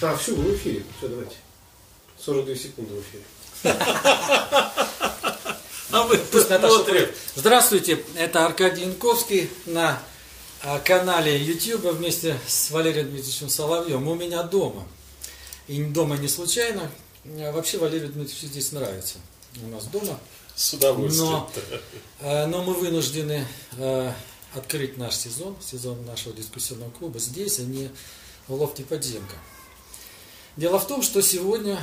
Да, все, мы в эфире. Все, давайте. 42 секунды в эфире. А вы посмотрим. Здравствуйте, это Аркадий Янковский на а, канале YouTube вместе с Валерием Дмитриевичем Соловьем. У меня дома. И дома не случайно. А вообще Валерию Дмитриевичу здесь нравится. У нас дома. С удовольствием. Но, а, но мы вынуждены открыть наш сезон, сезон нашего дискуссионного клуба здесь, а не в лофте подземка. Дело в том, что сегодня,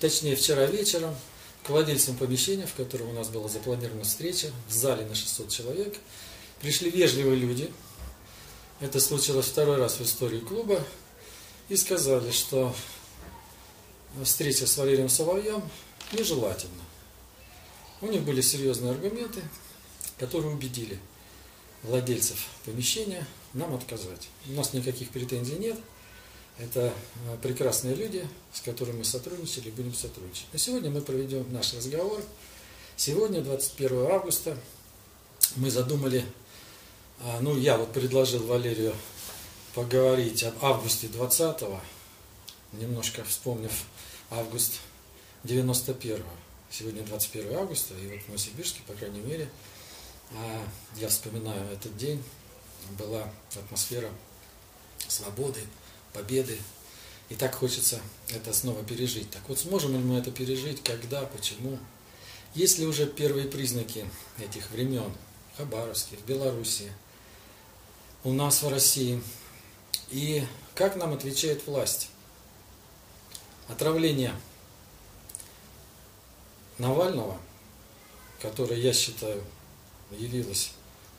точнее вчера вечером, к владельцам помещения, в котором у нас была запланирована встреча, в зале на 600 человек, пришли вежливые люди. Это случилось второй раз в истории клуба. И сказали, что встреча с Валерием Соловьем нежелательна. У них были серьезные аргументы, которые убедили владельцев помещения нам отказать. У нас никаких претензий нет. Это э, прекрасные люди, с которыми мы сотрудничали и будем сотрудничать. Но сегодня мы проведем наш разговор. Сегодня, 21 августа, мы задумали, а, ну я вот предложил Валерию поговорить об августе 20-го, немножко вспомнив август 91-го. Сегодня 21 августа, и вот в Новосибирске, по крайней мере, а, я вспоминаю этот день, была атмосфера свободы, победы. И так хочется это снова пережить. Так вот, сможем ли мы это пережить, когда, почему? Есть ли уже первые признаки этих времен в Хабаровске, в Белоруссии, у нас в России? И как нам отвечает власть? Отравление Навального, которое, я считаю, явилось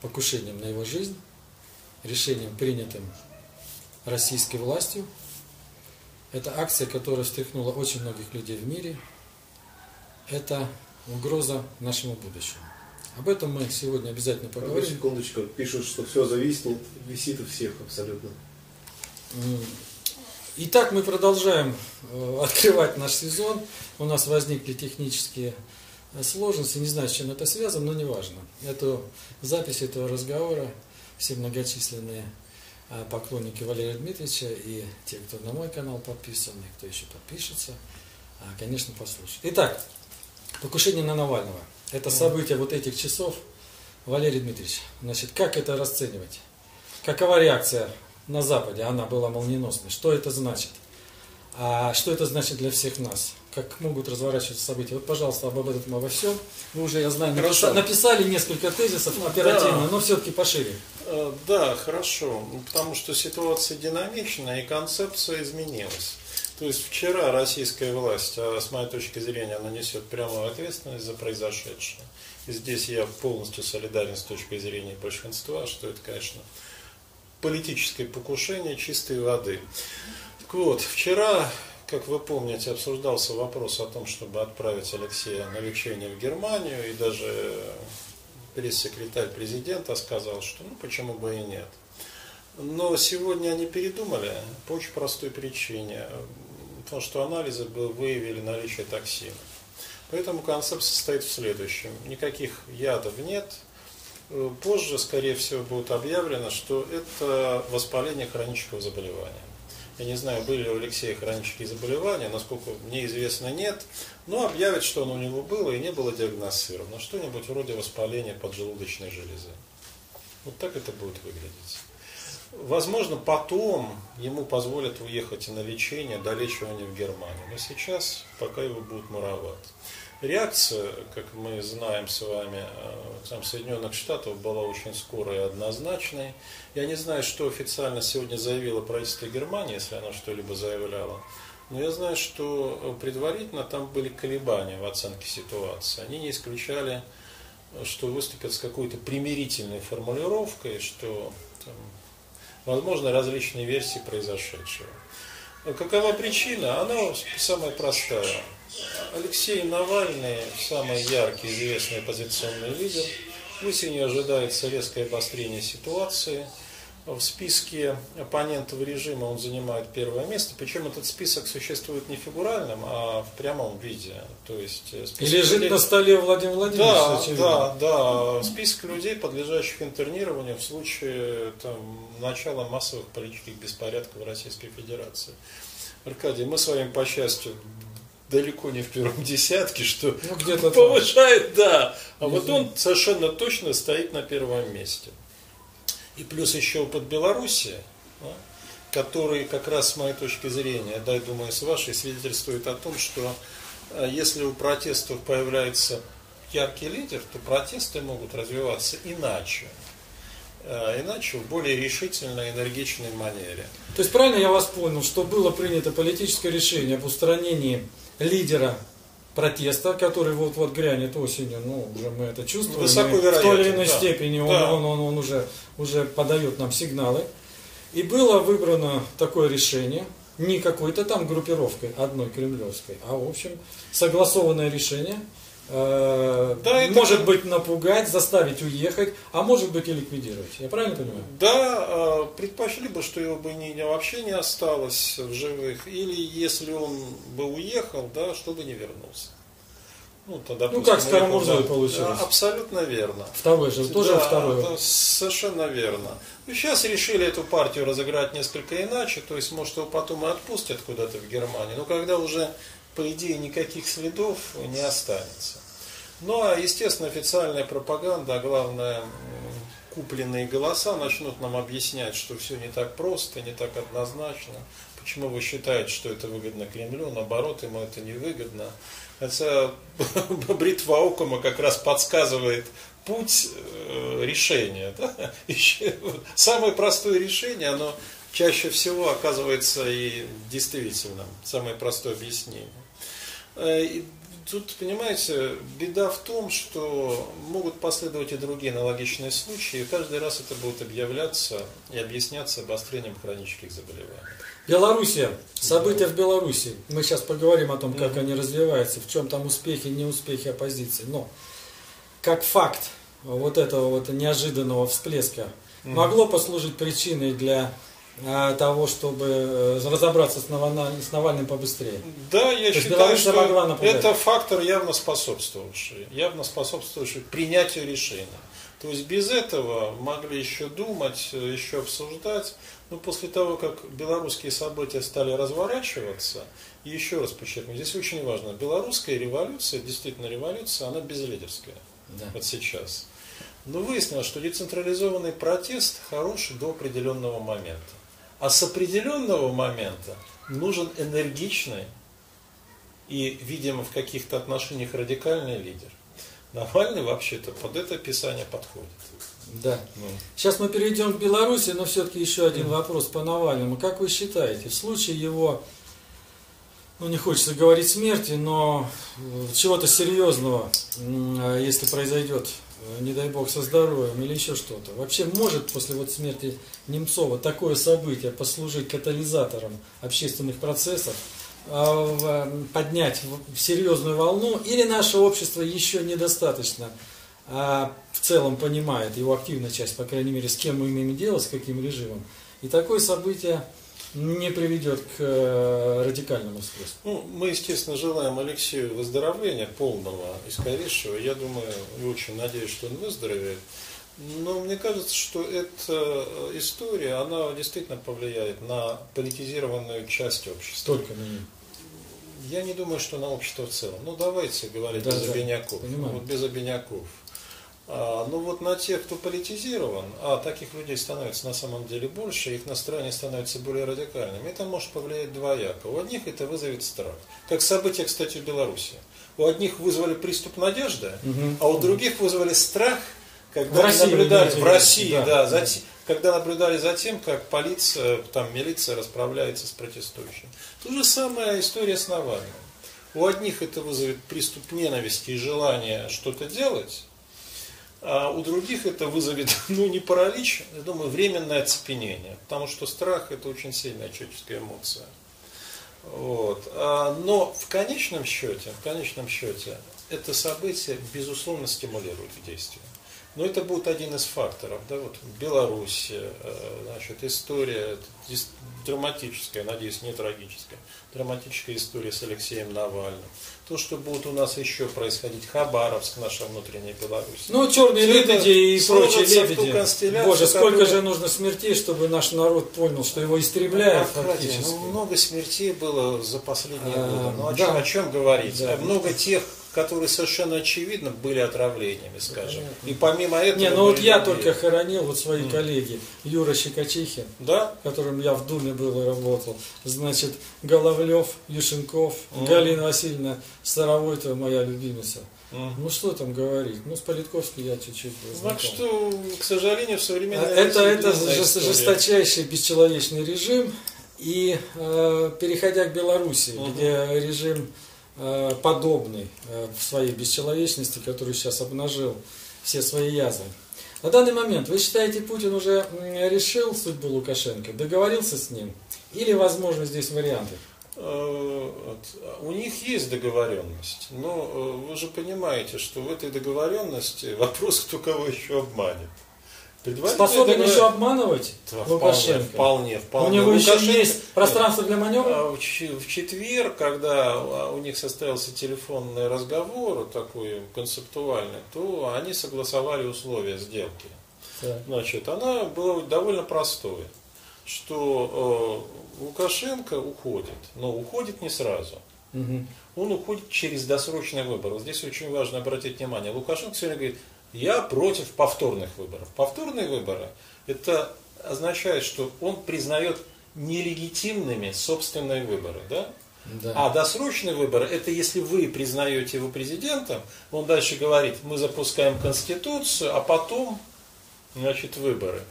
покушением на его жизнь, решением, принятым российской властью. Это акция, которая встряхнула очень многих людей в мире. Это угроза нашему будущему. Об этом мы сегодня обязательно поговорим. Одну секундочку. Пишут, что все зависнет, висит у всех абсолютно. Итак, мы продолжаем э, открывать наш сезон. У нас возникли технические сложности. Не знаю, с чем это связано, но неважно. Эту запись этого разговора все многочисленные поклонники Валерия Дмитриевича и те, кто на мой канал подписан, и кто еще подпишется, а, конечно, послушают. Итак, покушение на Навального. Это событие вот этих часов. Валерий Дмитриевич, значит, как это расценивать? Какова реакция на Западе? Она была молниеносной. Что это значит? А что это значит для всех нас? Как могут разворачиваться события. Вот, пожалуйста, об этом обо всем. Вы уже, я знаю, написали, написали несколько тезисов оперативно, да. но все-таки пошире. Э, да, хорошо. Потому что ситуация динамичная и концепция изменилась. То есть вчера российская власть, а с моей точки зрения, она несет прямую ответственность за произошедшее. И здесь я полностью солидарен с точки зрения большинства, что это, конечно, политическое покушение чистой воды. Так вот, вчера как вы помните, обсуждался вопрос о том, чтобы отправить Алексея на лечение в Германию, и даже пресс-секретарь президента сказал, что ну почему бы и нет. Но сегодня они передумали по очень простой причине, потому что анализы выявили наличие токсина. Поэтому концепт состоит в следующем. Никаких ядов нет. Позже, скорее всего, будет объявлено, что это воспаление хронического заболевания. Я не знаю, были ли у Алексея хронические заболевания, насколько мне известно, нет. Но объявят, что оно у него было и не было диагностировано. Что-нибудь вроде воспаления поджелудочной железы. Вот так это будет выглядеть. Возможно, потом ему позволят уехать на лечение, долечивание в Германию. Но сейчас пока его будут муровать. Реакция, как мы знаем с вами, э, там, Соединенных Штатов была очень скорой и однозначной. Я не знаю, что официально сегодня заявило правительство Германии, если оно что-либо заявляло. Но я знаю, что предварительно там были колебания в оценке ситуации. Они не исключали, что выступят с какой-то примирительной формулировкой, что там, возможно различные версии произошедшего. Какова причина? Она самая простая. Алексей Навальный, самый яркий, известный оппозиционный лидер, осенью ожидается резкое обострение ситуации. В списке оппонентов режима он занимает первое место, причем этот список существует не фигуральным, а в прямом виде. То есть э, список И лежит людей... на столе Владимир Владимирович. Да, да, да. Список людей, подлежащих интернированию в случае там, начала массовых политических беспорядков в Российской Федерации. Аркадий, мы с вами, по счастью, далеко не в первом десятке, что Ну, где-то повышает, да. А вот он совершенно точно стоит на первом месте. И плюс еще опыт Беларуси, да, который как раз с моей точки зрения, да, я думаю, с вашей, свидетельствует о том, что э, если у протестов появляется яркий лидер, то протесты могут развиваться иначе. Э, Иначе в более решительной, энергичной манере. То есть правильно я вас понял, что было принято политическое решение об устранении лидера протеста, который вот-вот грянет осенью, ну, уже мы это чувствуем. Высоко в той или иной да. степени он, Да. он, он, он уже, уже подает нам сигналы. И было выбрано такое решение, не какой-то там группировкой одной кремлевской, а в общем согласованное решение. Э, Да, это- может быть напугать, заставить уехать, а может быть и ликвидировать. Я правильно понимаю? Да, э, предпочли бы, что его бы не, не- вообще не осталось в живых, или если он бы уехал, да, чтобы не вернулся. Ну, тогда Ну, допустим, как с Карамурзой да. получилось. Да, абсолютно верно. Второй же, тоже Да, второй. да, совершенно верно. Ну, сейчас решили эту партию разыграть несколько иначе, то есть, может, его потом и отпустят куда-то в Германию, но когда уже, по идее, никаких следов не останется. Ну, а, естественно, официальная пропаганда, а главное, купленные голоса начнут нам объяснять, что все не так просто, не так однозначно. Почему вы считаете, что это выгодно Кремлю, наоборот, ему это не выгодно. Хотя бритва Окума как раз подсказывает путь э, решения. Да? Самое простое решение, оно чаще всего оказывается и действительно самое простое объяснение. Тут, понимаете, беда в том, что могут последовать и другие аналогичные случаи, и каждый раз это будет объявляться и объясняться обострением хронических заболеваний. Белоруссия. События в Беларуси. Мы сейчас поговорим о том, как они развиваются, в чем там успехи, неуспехи оппозиции. Но как факт вот этого вот неожиданного всплеска могло послужить причиной для того, чтобы э, разобраться с, Навальным- с Навальным побыстрее. Да, я есть считаю, что могла напугать. это фактор явно способствовавший, явно способствовавший принятию решения. То есть без этого могли еще думать, э, еще обсуждать. Но после того, как белорусские события стали разворачиваться, и еще раз подчеркну, здесь очень важно, белорусская революция, действительно революция, она безлидерская Да. вот сейчас. Но выяснилось, что децентрализованный протест хорош до определенного момента. А с определенного момента нужен энергичный и, видимо, в каких-то отношениях радикальный лидер. Навальный вообще-то под это описание подходит. Да. Сейчас мы перейдем к Беларуси, но все-таки еще один вопрос по Навальному. Как вы считаете, в случае его, ну не хочется говорить смерти, но э, чего-то серьезного, а если произойдет, не дай бог, со здоровьем или еще что-то, вообще может после вот смерти Немцова такое событие послужить катализатором общественных процессов, а, э, поднять серьезную волну, или наше общество еще недостаточно а, в целом понимает, его активная часть, по крайней мере, с кем мы имеем дело, с каким режимом. И такое событие не приведет к э, радикальному всплеску. Ну, мы, естественно, желаем Алексею выздоровления полного и скорейшего. Я думаю и очень надеюсь, что он выздоровеет. Но мне кажется, что эта история, она действительно повлияет на политизированную часть общества. Только на нем. Я не думаю, что на общество в целом. Ну, давайте говорить Да, без да, обиняков. понимаю. Вот без обиняков. А, ну вот на тех, кто политизирован, а таких людей становится на самом деле больше, их настроение становится более радикальным, это может повлиять двояко. У одних это вызовет страх. Как события, кстати, в Беларуси. У одних вызвали приступ надежды, Мгм. а у других вызвали страх, когда В России, наблюдали в России, да. да, за те- когда наблюдали за тем, как полиция, там милиция расправляется с протестующими. То же самая история с Навальным. У одних это вызовет приступ ненависти и желание что-то делать, а у других это вызовет, ну, не паралич, я думаю, временное оцепенение. Потому что страх – это очень сильная человеческая эмоция. Вот. А, Но в конечном счете, в конечном счете, это событие, безусловно, стимулирует к действию. Но это будет один из факторов. Да, вот Беларусь, э, значит, история драматическая, надеюсь, не трагическая, драматическая история с Алексеем Навальным. То, что будет у нас еще происходить, Хабаровск, наша внутренняя Беларусь. Ну, черные Все лебеди и прочие лебеди. Боже, сколько которая- же нужно смертей, чтобы наш народ понял, что его истребляют Аркадий, фактически. ну, много смертей было за последние А, годы. Ну о да. чем, о чем говорить? Да. Много тех, которые совершенно очевидно были отравлениями, скажем. И помимо этого. Не, ну вот я только хоронил вот свои коллеги. Юра Щекочихин, Да? которым я в Думе был и работал. Значит, Головлев, Юшенков, Галина Васильевна Старовойтова, моя любимица. Мгм. Ну что там говорить? Ну, с Политковской я чуть-чуть был Так что, к сожалению, в современной А Это, это жест- жесточайший бесчеловечный режим. И э, переходя к Беларуси, Мгм. где режим подобный э, в своей бесчеловечности, который сейчас обнажил все свои язвы. На данный момент вы считаете, Путин уже решил судьбу Лукашенко, договорился с ним? Или, возможно, здесь варианты? Э, У них есть договоренность, но э, вы же понимаете, что в этой договоренности вопрос, кто кого еще обманет. Способен еще обманывать Да, Лукашенко? Вполне, вполне, вполне. У него еще Лукашенко- есть пространство для маневра? В четверг, когда а, у них состоялся телефонный разговор такой концептуальный, то они согласовали условия сделки. Так. Значит, она была довольно простой, что э, Лукашенко уходит, но уходит не сразу. Мгм. Он уходит через досрочный выбор. Вот здесь очень важно обратить внимание. Лукашенко сегодня говорит, я против повторных выборов. Повторные выборы, это означает, что он признает нелегитимными собственные выборы. Да? Да. А досрочный выбор, это если вы признаете его президентом, он дальше говорит, мы запускаем конституцию, а потом, значит, выборы.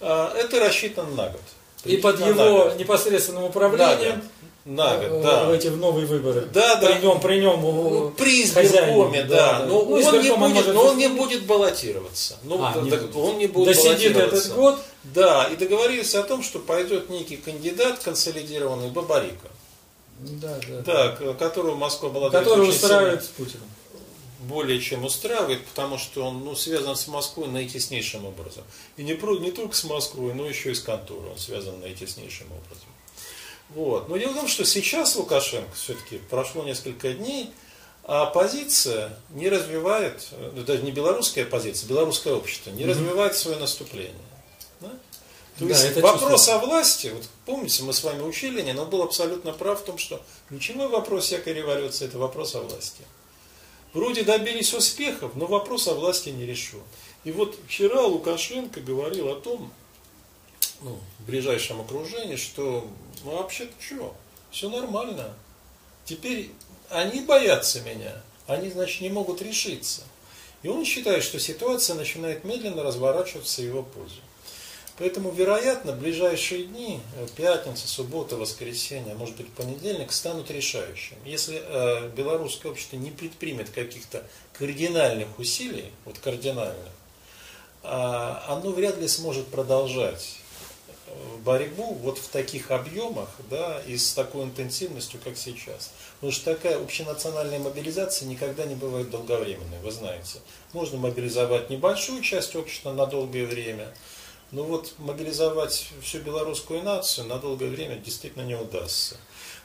А, Это рассчитано на год. И под его непосредственным управлением год. На э, год, да. в эти в новые выборы. Да, да. При нем, при нем. Ну, при хозяине, избиркоме, да. Но, Ну, он, не он будет, может но он не будет баллотироваться. Ну, А, да- не да- будет. он не будет Досидит баллотироваться. этот год. Да, и договорились о том, что пойдет некий кандидат консолидированный Бабарика. Да, да. Да, которого Москва была Который устраивает с Путиным. более чем устраивает, потому что он ну, связан с Москвой наитеснейшим образом. И не, не только с Москвой, но еще и с конторой он связан наитеснейшим образом. Вот. Но дело в том, что сейчас Лукашенко все-таки прошло несколько дней, а оппозиция не развивает, ну, даже не белорусская оппозиция, белорусское общество не развивает свое наступление. Да? То Да, есть вопрос чувствуется. о власти, вот помните, мы с вами учили, но был абсолютно прав в том, что ключевой вопрос всякой революции это вопрос о власти. Вроде добились успехов, но вопрос о власти не решен. И вот вчера Лукашенко говорил о том, ну, в ближайшем окружении, что вообще-то что, все нормально. Теперь они боятся меня, они, значит, не могут решиться. И он считает, что ситуация начинает медленно разворачиваться в его пользу. Поэтому, вероятно, ближайшие дни, э, пятница, суббота, воскресенье, может быть, понедельник, станут решающими. Если э, белорусское общество не предпримет каких-то кардинальных усилий, вот кардинальных, а, оно вряд ли сможет продолжать э, борьбу вот в таких объемах да, и с такой интенсивностью, как сейчас. Потому что такая общенациональная мобилизация никогда не бывает долговременной, вы знаете. Можно мобилизовать небольшую часть общества на долгое время, но вот мобилизовать всю белорусскую нацию на долгое время действительно не удастся.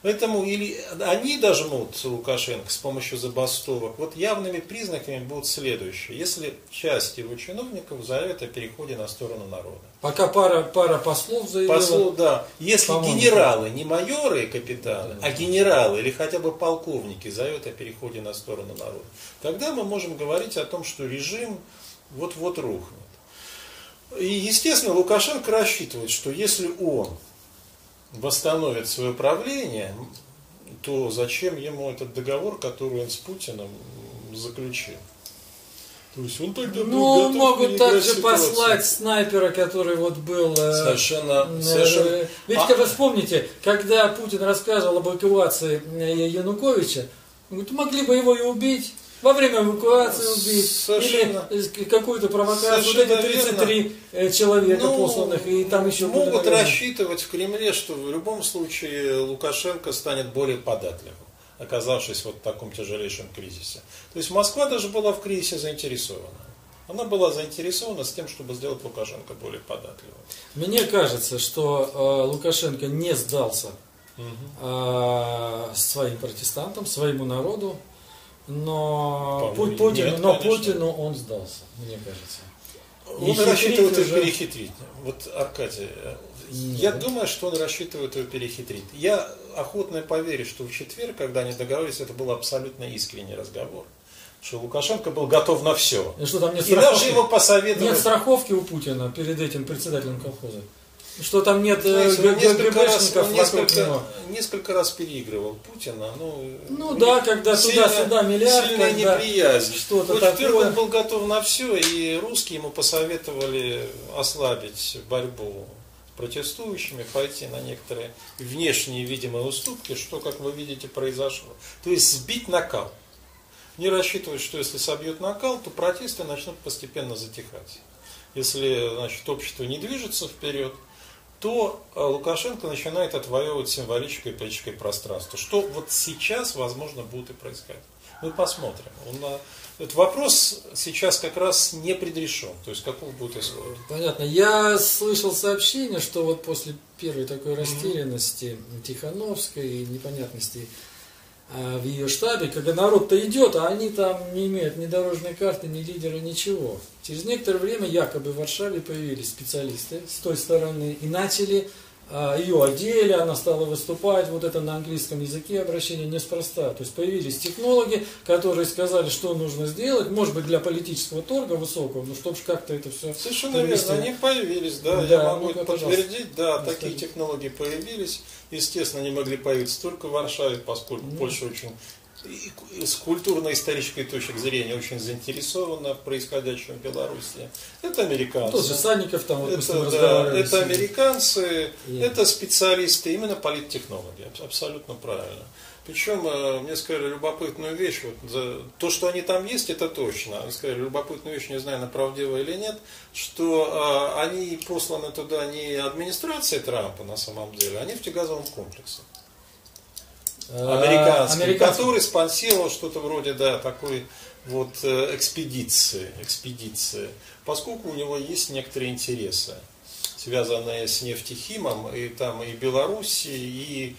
Поэтому или они дожмут Лукашенко с помощью забастовок. Вот явными признаками будут следующие. Если часть его чиновников заявит о переходе на сторону народа. Пока пара, пара послов заявила. Послу, да. Если генералы, не майоры и капитаны, а генералы или хотя бы полковники заявят о переходе на сторону народа, тогда мы можем говорить о том, что режим вот-вот рухнет. И, естественно, Лукашенко рассчитывает, что если он восстановит свое правление, то зачем ему этот договор, который он с Путиным заключил? То есть он тогда Ну, могут также послать снайпера, который вот был... э, Совершенно, э, совершенно. Ведь А- как вы вспомните, когда Путин рассказывал об эвакуации э, Януковича, говорит, могли бы его и убить. Во время эвакуации убить. Совершенно. Или э, какую-то провокацию. Вот Совершенно эти 33 э, человека Ну, посланных, и там еще были, могут наверное, рассчитывать в Кремле, что в любом случае Лукашенко станет более податливым, оказавшись вот в таком тяжелейшем кризисе. То есть Москва даже была в кризисе заинтересована. Она была заинтересована с тем, чтобы сделать Лукашенко более податливым. Мне кажется, что э, Лукашенко не сдался э, своим протестантам, своему народу, но, Пу- Путину, нет, но конечно. Путину он сдался, мне кажется. И Он хитрить рассчитывает уже- его перехитрить. Вот, Аркадий, э, Нет. я думаю, что он рассчитывает его перехитрить. Я охотно поверю, что в четверг, когда они договорились, это был абсолютно искренний разговор. Что Лукашенко был готов на все. И что там нет И даже ему посоветовали... Нет страховки у Путина перед этим председателем колхоза? Что там нет э, Знаете, несколько раз, несколько, него? несколько раз переигрывал Путина. Ну, Ну не- да, когда туда-сюда миллиард, Сильная когда неприязнь. что-то вот такое. он был готов на все, и русские ему посоветовали ослабить борьбу с протестующими, пойти на некоторые внешние видимые уступки, что, как вы видите, произошло. То есть сбить накал. Не рассчитывать, что если собьют накал, то протесты начнут постепенно затихать. Если значит, общество не движется вперед, то э, Лукашенко начинает отвоевывать символическое и политическое пространство. Что вот сейчас, возможно, будет и происходить. Мы посмотрим. Он, э, этот вопрос сейчас как раз не предрешен. То есть каков будет исход. Понятно. Я слышал сообщение, что вот после первой такой растерянности Тихановской и непонятности в ее штабе, когда народ-то идет, а они там не имеют ни дорожной карты, ни лидера, ничего. Через некоторое время якобы в Варшаве появились специалисты с той стороны и начали ее одели, она стала выступать, вот это на английском языке обращение неспроста. То есть появились технологи, которые сказали, что нужно сделать, может быть для политического торга высокого, но чтобы как-то это все Совершенно верно, они появились, да, Да, я могу это подтвердить, да, Расскажи. такие технологии появились. Естественно, они могли появиться только в Варшаве, поскольку Ну. Польша очень с культурно-исторической точки зрения очень заинтересована в происходящем в Беларуси. Это американцы. Тот же Санников там, вот Это, да, это американцы, И- это специалисты, именно политтехнологи, аб- абсолютно правильно. Причем э, мне сказали любопытную вещь, вот, то, что они там есть, это точно. Они сказали любопытную вещь, не знаю, она правдива или нет, что э, они посланы туда не администрацией Трампа на самом деле, а нефтегазовым комплексом А, американский, американский. который спонсировал что-то вроде да, такой вот э, экспедиции, экспедиции, поскольку у него есть некоторые интересы, связанные с нефтехимом, и там и Белоруссии, и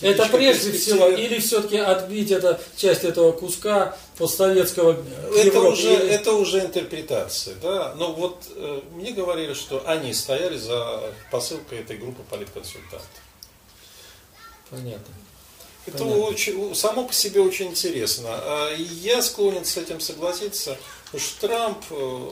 Это прежде всего, или все-таки отбить это, часть этого куска постсоветского это уже, это уже интерпретация, да. Но вот э, мне говорили, что они стояли за посылкой этой группы политконсультантов. Понятно. Это Понятно. очень, само по себе очень интересно. А, и Я склонен с этим согласиться, потому что Трамп э,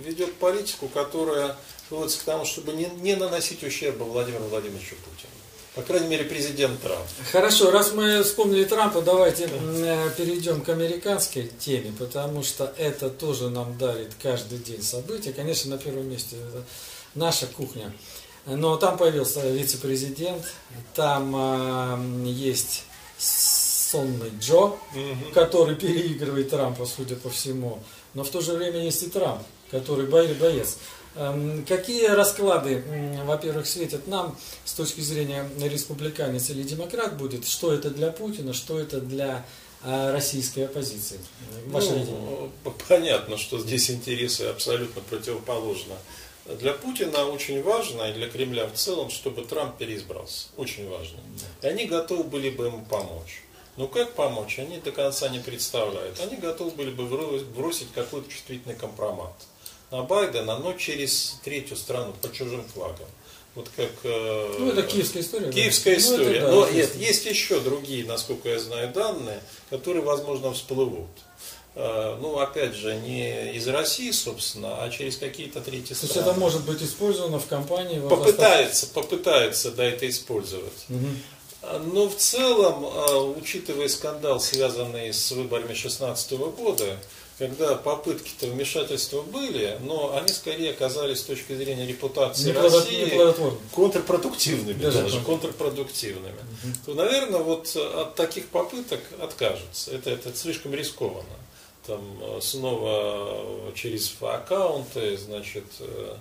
ведет политику, которая сводится к тому, чтобы не, не наносить ущерба Владимиру Владимировичу Путину. По крайней мере, президент Трамп. Хорошо, раз мы вспомнили Трампа, давайте э, перейдем к американской теме, потому что это тоже нам дарит каждый день события. Конечно, на первом месте это наша кухня. Но там появился вице-президент, там м, есть сонный Джо, который переигрывает Трампа, судя по всему. Но в то же время есть и Трамп, который бо- боец. Эм, Какие расклады, во-первых, светят нам с точки зрения республиканец или демократ будет? Что это для Путина, что это для а, российской оппозиции? Ваше видение. Ну, понятно, что здесь интересы абсолютно противоположны. Для Путина очень важно, и для Кремля в целом, чтобы Трамп переизбрался. Очень важно. И они готовы были бы ему помочь. Но как помочь, они до конца не представляют. Они готовы были бы бросить какой-то чувствительный компромат на Байдена, но через третью страну, под чужим флагом. Вот как... э, Ну, это киевская история. да? Киевская Ну, это история. да, Но нет, есть еще другие, насколько я знаю, данные, которые, возможно, всплывут. Э, Ну, опять же, не из России, собственно, а через какие-то третьи То есть страны. это может быть использовано в кампании. в Попытается, попытается, да, это использовать. Мгм. Но в целом, э, учитывая скандал, связанный с выборами 2016 года, когда попытки-то вмешательства были, но они скорее оказались с точки зрения репутации Неплодо- России контрпродуктивными Даже даже, контрпродуктивными, то, наверное, вот от таких попыток откажутся. Это, это слишком рискованно. Там снова через аккаунты, значит, э,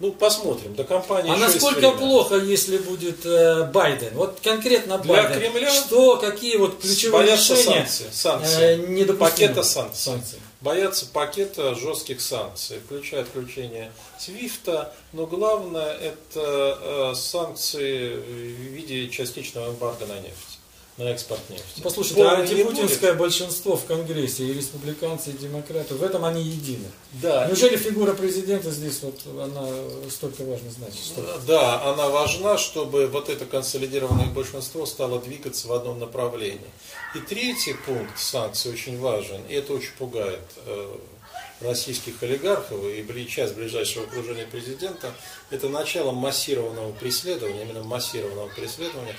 ну, посмотрим. До компании А насколько плохо, если будет э, Байден? Вот конкретно Для Байден. Кремля Что, какие вот ключевые решения санкций, санкций. э, недопустимы? Пакета санкций. санкций? боятся пакета жестких санкций, включая отключение Свифта, но главное это э, санкции в виде частичного эмбарго на нефть на экспорт нефти. Послушайте, а антипутинское большинство в Конгрессе, и республиканцы, и демократы, в этом они едины. Да. Неужели фигура президента здесь вот она столько важно значит? Столько? Да, она важна, чтобы вот это консолидированное большинство стало двигаться в одном направлении. И третий пункт санкций очень важен, и это очень пугает э, российских олигархов и часть ближайшего окружения президента, это начало массированного преследования, именно массированного преследования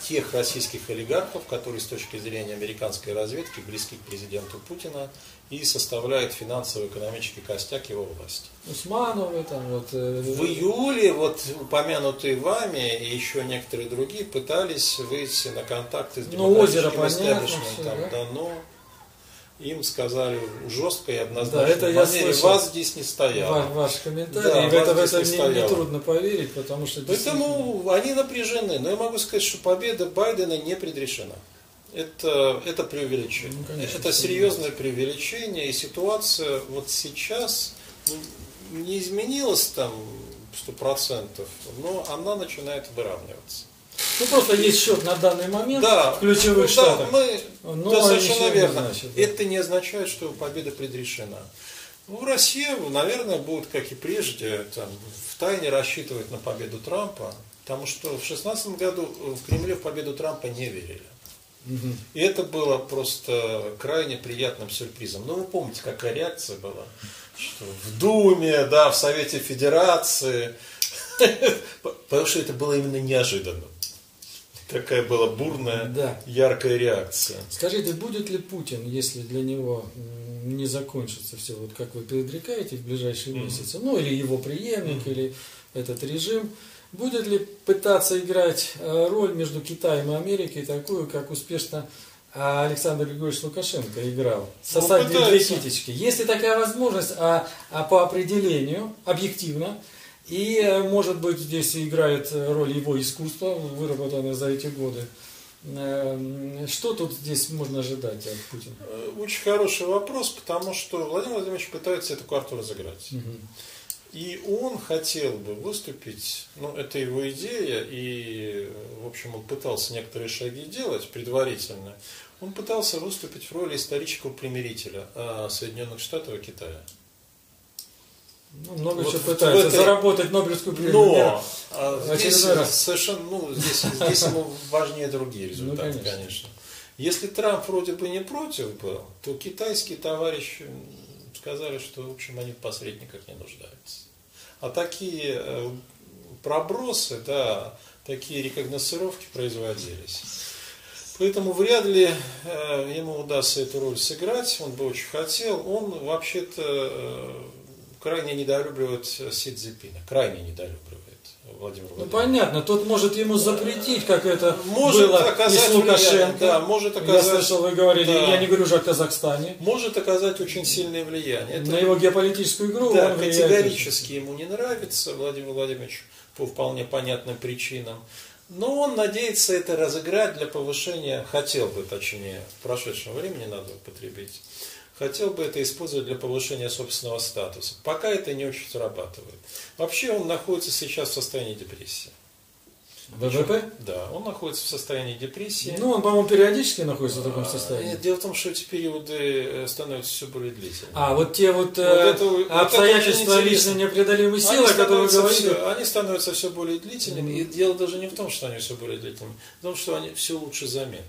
тех российских олигархов, которые с точки зрения американской разведки близки к президенту Путина и составляют финансово-экономический костяк его власти. Усмановы там вот... Э, В июле вот упомянутые вами и еще некоторые другие пытались выйти на контакты с ну, озеро, понятно, все, да? да, но им сказали жестко и однозначно. Да, это я слышал. Вас здесь не стояло. Ваш, ваш комментарий. Да, и в это, в это не, не трудно поверить, потому что... Поэтому они напряжены. Но я могу сказать, что победа Байдена не предрешена. Это, это преувеличение. Ну, конечно, это серьезное преувеличение. И ситуация вот сейчас ну, не изменилась там сто процентов, но она начинает выравниваться. Ну просто есть счет на данный момент да, в ключевых ну, штатах. Да, мы, да, совершенно верно. Значит, да. Это не означает, что победа предрешена. Ну, Россия, наверное, будет, как и прежде, там, в тайне рассчитывать на победу Трампа, потому что в 2016 году в Кремле в победу Трампа не верили. Угу. И это было просто крайне приятным сюрпризом. Ну, вы помните, какая реакция была? Что в Думе, да, в Совете Федерации. Потому что это было именно неожиданно. Такая была бурная, да. яркая реакция. Скажите, будет ли Путин, если для него не закончится все, вот как вы предрекаете в ближайшие mm-hmm. месяцы, ну или его преемник, mm-hmm. или этот режим, будет ли пытаться играть э, роль между Китаем и Америкой такую, как успешно а, Александр Григорьевич Лукашенко играл. Сосать ну, две китечки. Есть ли такая возможность, а, а по определению, объективно, и, э, может быть, здесь играет роль его искусства, выработанное за эти годы. Эм, что тут здесь можно ожидать от Путина? Э, очень хороший вопрос, потому что Владимир Владимирович пытается эту карту разыграть. Угу. И он хотел бы выступить, ну, это его идея, и, в общем, он пытался некоторые шаги делать предварительно. Он пытался выступить в роли исторического примирителя э, Соединенных Штатов и Китая. Ну, много вот чего пытается этой... заработать Нобелевскую премию. Но а, здесь совершенно, ну, здесь, здесь ему важнее другие ну, результаты, ну, конечно. конечно. Если Трамп вроде бы не против был, то китайские товарищи сказали, что, в общем, они в посредниках не нуждаются. А такие э, пробросы, да, такие рекогносцировки производились. Поэтому вряд ли э, ему удастся эту роль сыграть, он бы очень хотел. Он вообще-то э, крайне недолюбливает Си Цзепина, крайне недолюбливает. Владимир Ну понятно, тот может ему запретить, как это может было оказать и с Лукашенко. Да, может оказать, я слышал, вы говорили, да. я не говорю уже о Казахстане. Может оказать очень сильное влияние. Это, На его геополитическую игру да, категорически ему не нравится, Владимир Владимирович, по вполне понятным причинам. Но он надеется это разыграть для повышения, хотел бы, точнее, в прошедшем времени надо употребить, хотел бы это использовать для повышения собственного статуса. Пока это не очень срабатывает. Вообще он находится сейчас в состоянии депрессии. ВВП? Да, он находится в состоянии депрессии. Ну, он, по-моему, периодически находится в таком а, состоянии. Нет, дело в том, что эти периоды э, становятся все более длительными. А, вот те вот, вот э, это, обстоятельства вот лично непреодолимой силы, о которых вы говорили. Все, они становятся все более длительными. Mm-hmm. И дело даже не в том, что они все более длительными, а в том, что они все лучше заметны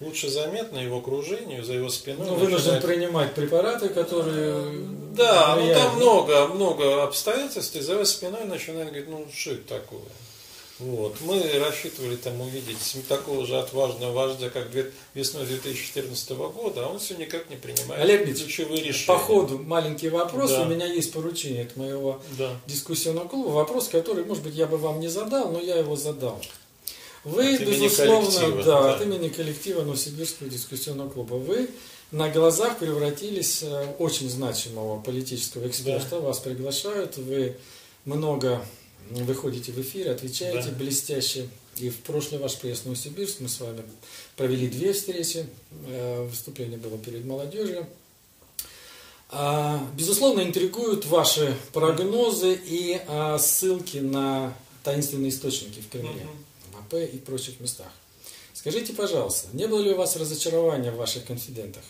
лучше заметно его окружению, за его спиной. Ну, вынужден начинает... принимать препараты, которые... Да, ну там много, много обстоятельств, и за его спиной начинает говорить, ну что это такое? Вот. Мы рассчитывали там увидеть такого же отважного вождя, как весной 2014 года, а он все никак не принимает Олег ключевые решения. По ходу маленький вопрос. Да. У меня есть поручение от моего да. дискуссионного клуба. Вопрос, который, может быть, я бы вам не задал, но я его задал. Вы, от безусловно, да, да, от имени коллектива Новосибирского дискуссионного клуба, вы на глазах превратились в э, очень значимого политического эксперта, да. вас приглашают, вы много выходите в эфир, отвечаете да. блестяще. И в прошлый ваш приезд в Новосибирск мы с вами провели две встречи, э, выступление было перед молодежью. А, безусловно, интригуют ваши прогнозы и а, ссылки на таинственные источники в Кремле, в АП и прочих местах. Скажите, пожалуйста, не было ли у вас разочарования в ваших конфидентах?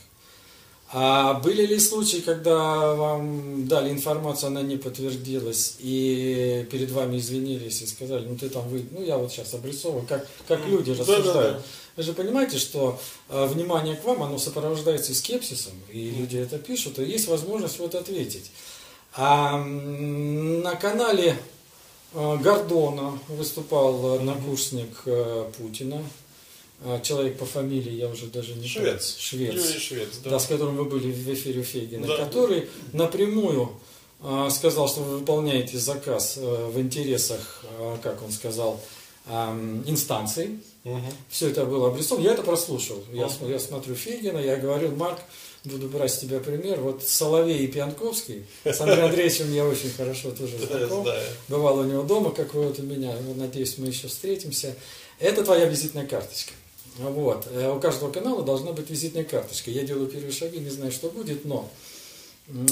А были ли случаи, когда вам дали информацию, она не подтвердилась, и перед вами извинились и сказали, ну ты там вы, ну я вот сейчас обрисовываю, как, как люди рассуждают. Да, да, да. Вы же понимаете, что э, внимание к вам, оно сопровождается скепсисом, и люди это пишут, и есть возможность вот ответить. А на канале Гордона выступал однокурсник э, Путина, а, человек по фамилии, я уже даже не Швец. Швец. Юрий Швец, да. да. с которым вы были в эфире Фейгина, да. который напрямую э, сказал, что вы выполняете заказ э, в интересах, э, как он сказал, э, инстанций. Угу. Все это было обрисовано. Я это прослушал. Угу. Я, я смотрю Фейгина, я говорил, Марк, буду брать с тебя пример. Вот Соловей и Пьянковский, с Андреем Андреевичем я очень хорошо тоже знаком. Бывал у него дома, как вы вот у меня. Надеюсь, мы еще встретимся. Это твоя визитная карточка. Вот. Э, у каждого канала должна быть визитная карточка. Я делаю первые шаги, не знаю, что будет, но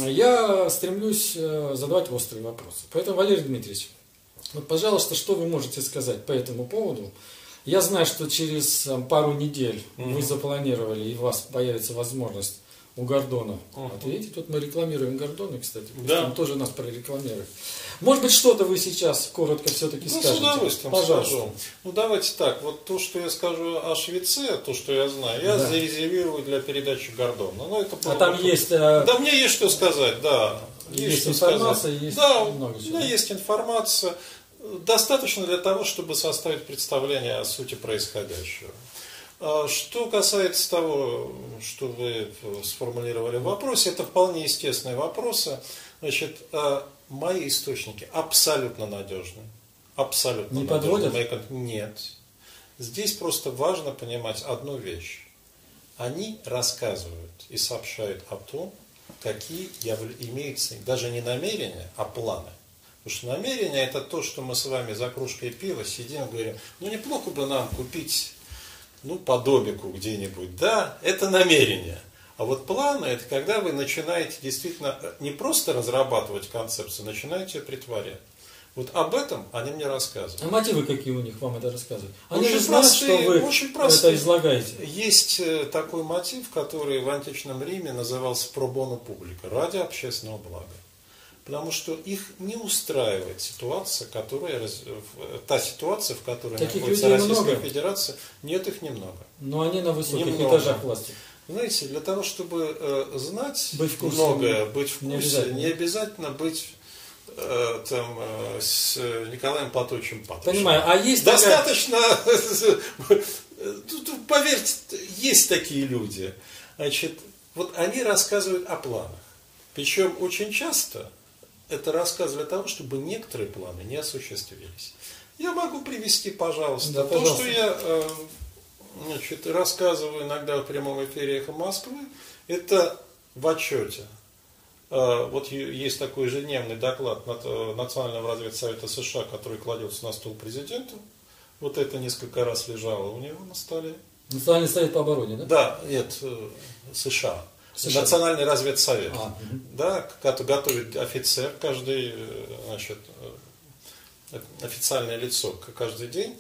я стремлюсь э, задавать острые вопросы. Поэтому, Валерий Дмитриевич, вот, пожалуйста, что вы можете сказать по этому поводу? Я знаю, что через пару недель mm-hmm. вы запланировали, и у вас появится возможность у Гордона. Uh-huh. Вот видите, тут мы рекламируем Гордона, кстати. Да. Он тоже нас прорекламирует. Может быть, что-то вы сейчас коротко все-таки ну, скажете? с удовольствием Пожалуйста. скажу. Ну, давайте так. Вот то, что я скажу о Швеце, то, что я знаю, я да. зарезервирую для передачи Гордона. Ну, это а там есть... Э... Да, мне есть что сказать, да. Есть, есть информация, сказать. есть да, много чего. Да, есть информация. Достаточно для того, чтобы составить представление о сути происходящего. А что касается того, что вы сформулировали в вопросе, это вполне естественные вопросы. Значит, а, мои источники абсолютно надежны. Абсолютно Не подводят? Нет. Здесь просто важно понимать одну вещь. Они рассказывают и сообщают о том, какие имеются даже не намерения, а планы. Потому что намерение это то, что мы с вами за кружкой пива сидим и говорим, ну неплохо бы нам купить ну, по домику где-нибудь. Да, это намерение. А вот планы, это когда вы начинаете действительно не просто разрабатывать концепцию, начинаете ее притворять. Вот об этом они мне рассказывают. А мотивы какие у них вам это рассказывают? Они очень же знают, простые, что вы очень простые. это излагаете. Есть э, такой мотив, который в античном Риме назывался пробону публика, ради общественного блага. Потому что их не устраивает ситуация, которая, та ситуация, в которой Таких находится Российская много. Федерация, нет их немного. Но они на высоких немного. этажах власти. Знаете, для того, чтобы э, знать быть курсе, многое, быть в курсе, не обязательно, не обязательно быть э, там, э, с Николаем Платовичем Патрушевым. Понимаю, а есть Достаточно, поверьте, есть такие люди. Значит, вот они рассказывают о планах. Причем очень часто это рассказ для того, чтобы некоторые планы не осуществились. Я могу привести, пожалуйста, да, то, пожалуйста. что я э, значит, рассказываю иногда в прямом эфире «Эхо Москвы», это в отчете. Э, вот есть такой ежедневный доклад э, Национального разведсовета США, который кладется на стол президенту. Вот это несколько раз лежало у него на столе. Национальный совет по обороне, да? Да, нет, США. США. Национальный разведсовет, а, угу. да, готовит офицер каждый, э, значит, э, официальное лицо каждый день.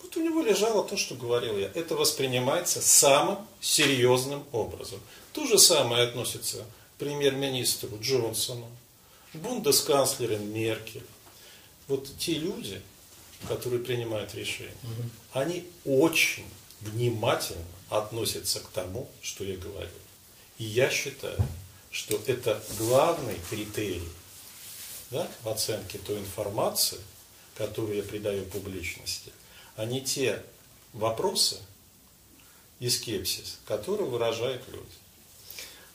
Вот у него лежало то, что говорил я. Это воспринимается самым серьезным образом. То же самое относится к премьер-министру Джонсону, бундесканцлеру Меркель. Вот те люди, которые принимают решения, угу. они очень внимательно относятся к тому, что я говорю. И я считаю, что это главный критерий да, в оценке той информации, которую я придаю публичности, а не те вопросы и скепсис, которые выражают люди.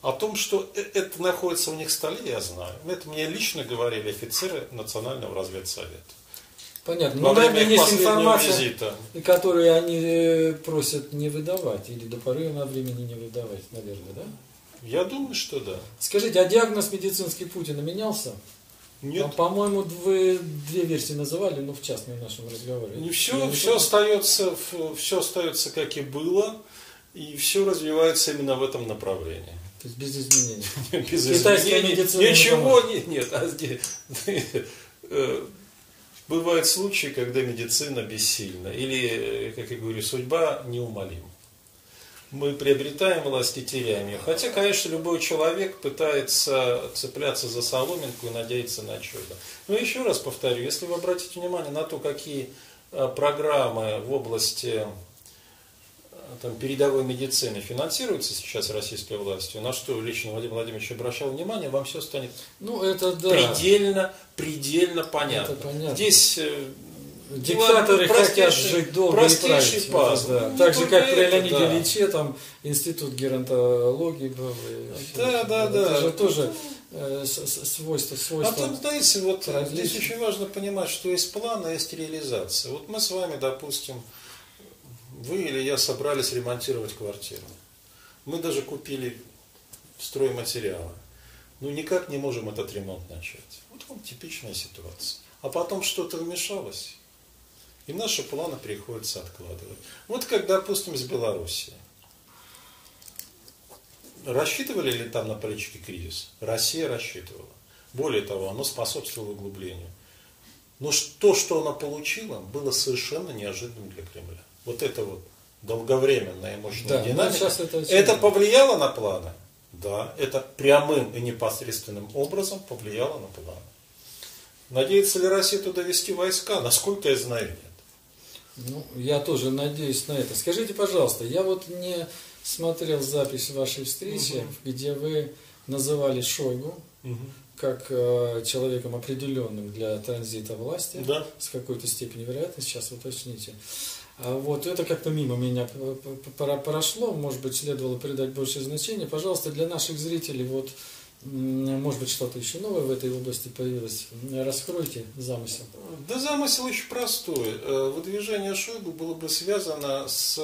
О том, что э, это находится у них в столе, я знаю. Это мне лично говорили офицеры Национального разведсовета. Понятно. Но, наверное, есть информация, визита. которую они э, просят не выдавать, или до поры на времени не выдавать, наверное, да? Я думаю, что да. Скажите, а диагноз медицинский Путина менялся? Нет. по-моему, вы две версии называли, но в частном нашем разговоре. Не все, не все остается, все остается как и было, и все развивается именно в этом направлении. То есть без изменений. Без изменений. Ничего нет, нет. А э, бывают случаи, когда медицина бессильна. Или, э, как я говорю, судьба неумолима. Мы приобретаем власть и теряем ее. Хотя, конечно, любой человек пытается цепляться за соломинку и надеяться на чудо. Но еще раз повторю, если вы обратите внимание на то, какие э, программы в области там, передовой медицины финансируется сейчас российской властью, на что лично Владимир Владимирович обращал внимание, вам все станет Ну, это да. предельно, предельно понятно. Это понятно. Здесь э, Диктаторы хотят жить долго и править. пазл. Да. Ну, Так же, только как при Леониде да. Ильиче, там институт геронтологии был. Да, это. да, Это да. же тоже э, с- с- свойство, А тут, знаете, вот различий. здесь очень важно понимать, что есть план, а есть реализация. Вот мы с вами, допустим, вы или я собрались ремонтировать квартиру. Мы даже купили стройматериалы. Но никак не можем этот ремонт начать. Вот вам типичная ситуация. А потом что-то вмешалось, и наши планы приходится откладывать. Вот как, допустим, с Белоруссией. Рассчитывали ли там на политике кризис? Россия рассчитывала. Более того, оно способствовало углублению. Но то, что она получила, было совершенно неожиданным для Кремля. Вот это вот долговременная и мощная Да, ну, динамика. сейчас это это, повлияло на планы? Да, это прямым и непосредственным образом повлияло на планы. Надеется ли Россия туда вести войска? Насколько я знаю, нет. Ну, я тоже надеюсь на это. Скажите, пожалуйста, я вот не смотрел запись вашей встречи, где вы называли Шойгу как э, человеком определенным для транзита власти, Да. с какой-то степенью вероятности, сейчас уточните. А вот это как-то мимо меня прошло, может быть, следовало придать большее значение. Пожалуйста, для наших зрителей, вот, может быть, что-то еще новое в этой области появилось. Раскройте замысел. Да замысел очень простой. Э, Выдвижение Шойгу было бы связано с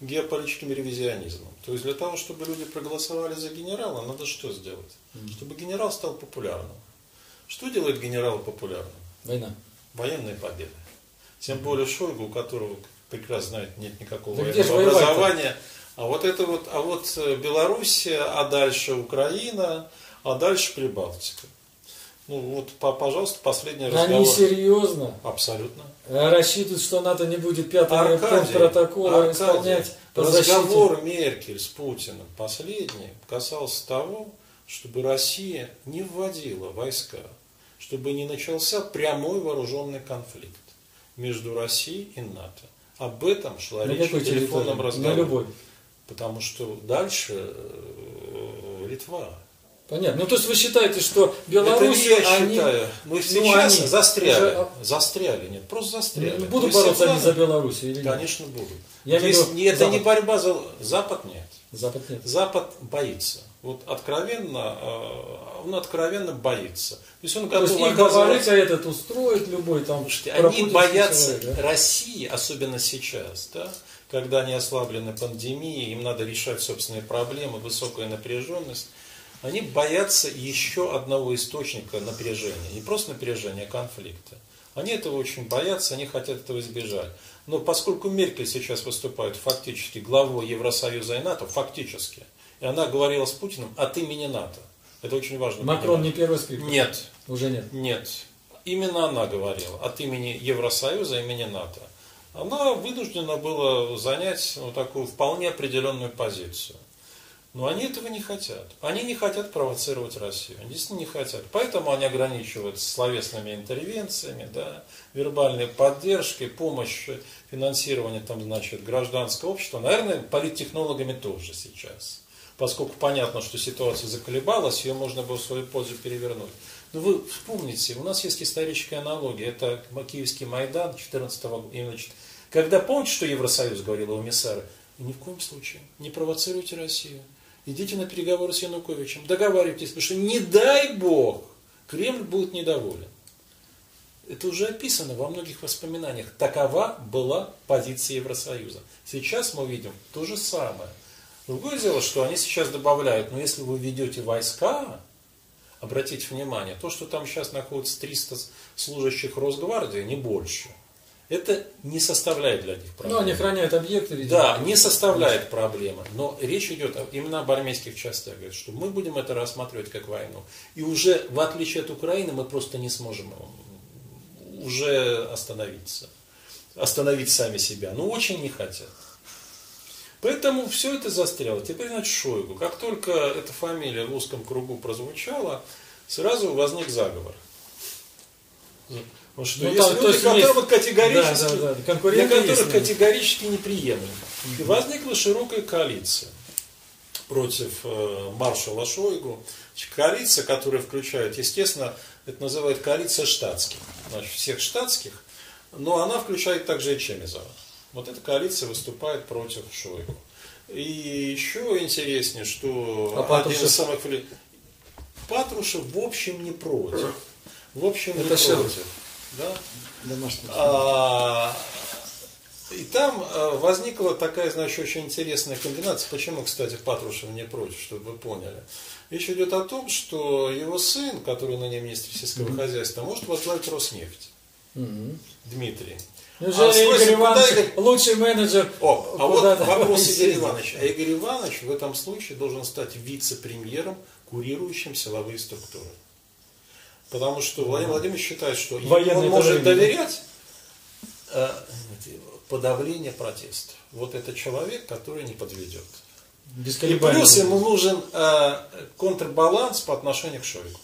геополитическим ревизионизмом. То есть для того, чтобы люди проголосовали за генерала, надо что сделать? Чтобы генерал стал популярным. Что делает генерала популярным? Война. Военные победы. Тем более Шойгу, у которого, прекрасно знает, нет никакого Да военного образования. А вот это вот, а вот э, Белоруссия, а дальше Украина, а дальше Прибалтика. Ну вот, по- пожалуйста, последний Они разговор. серьезно Абсолютно. А рассчитывают, что НАТО не будет Аркадий, протокола Аркадий, исполнять разговор Меркель с Путиным последний касался того, чтобы Россия не вводила войска, чтобы не начался прямой вооруженный конфликт между Россией и НАТО. Об этом шла На речь в телефонном разговоре. На любой. Потому что дальше э, Литва. Понятно. Ну, то есть вы считаете, что Это Беларусь, не я они... считаю. Но ну, сейчас они застряли. уже- Застряли. Нет, просто застряли. Ну, То Будут есть бороться они за Беларусь или нет? Конечно, будут. Я имею Здесь не- это не борьба за Запад нет. Запад нет. Запад боится. Вот откровенно, э, он откровенно боится. То есть он То готов есть их оказывать- говорить, а этот устроит любой там Слушайте, они боятся человек, да? России, особенно сейчас, да, когда они ослаблены пандемией, им надо решать собственные проблемы, высокая напряженность. Они боятся еще одного источника напряжения. Не просто напряжения, а конфликта. Они этого очень боятся, они хотят этого избежать. Но поскольку Меркель сейчас выступает фактически главой Евросоюза и НАТО, фактически, и она говорила с Путиным от имени НАТО. Это очень важно. Макрон понимать. не первый скрипка? Нет, Уже нет. нет. Именно она говорила от имени Евросоюза, имени НАТО. Она вынуждена была занять ну, такую вполне определенную позицию. Но они этого не хотят. Они не хотят провоцировать Россию. Они действительно не хотят. Поэтому они ограничиваются словесными интервенциями, да, вербальной поддержкой, помощью, финансирование там, значит, гражданского общества. Наверное, политтехнологами тоже сейчас. Поскольку понятно, что ситуация заколебалась, ее можно было в свою пользу перевернуть. Но вы вспомните, у нас есть историческая аналогия. Это Киевский Майдан 14 года. Именно Когда помните, что Евросоюз говорил о эмиссары? Ни в коем случае не провоцируйте Россию. Идите на переговоры с Януковичем, договаривайтесь, потому что не дай Бог, Кремль будет недоволен. Это уже описано во многих воспоминаниях. Такова была позиция Евросоюза. Сейчас мы видим то же самое. Другое дело, что они сейчас добавляют, но если вы ведете войска, обратите внимание, то, что там сейчас находится 300 служащих Росгвардии, не больше. Это не составляет для них проблемы. они охраняют объекты, видимо. Да, не составляет проблемы. Но речь идет именно об армейских частях. Говорят, что мы будем это рассматривать как войну. И уже, в отличие от Украины, мы просто не сможем уже остановиться. Остановить сами себя. Ну, очень не хотят. Поэтому все это застряло. Теперь, значит, Шойгу. Как только эта фамилия в узком кругу прозвучала, сразу возник заговор. Потому что Ну, есть там, люди, которые есть- категорически, Да, да, да. для которых есть, категорически неприемлемо. И возникла широкая коалиция против э, маршала Шойгу. Коалиция, которая включает, естественно, это называют коалиция штатских, значит, всех штатских, но она включает также и Чемизова. Вот эта коалиция выступает против Шойгу. И еще интереснее, что А один Патрушев? из самых... Патрушев в общем не против. В общем не Это Шеров. против. Да? Домашний. А, И там а, возникла такая, значит, очень интересная комбинация. Почему, кстати, Патрушев не против, чтобы вы поняли. Речь идет о том, что его сын, который ныне министр сельского хозяйства, может возглавить Роснефть. Мгм. Дмитрий. Неужели А Игорь куда Иванович Игорь- лучший менеджер? О, а вот вопрос съездит? Игоря Ивановича. А Игорь Иванович в этом случае должен стать вице-премьером, курирующим силовые структуры. Потому что Владимир Владимирович считает, что он может доверять э, подавление протестов. Вот это человек, который не подведет. Без И плюс ему нужен э, контрбаланс по отношению к Шойгу.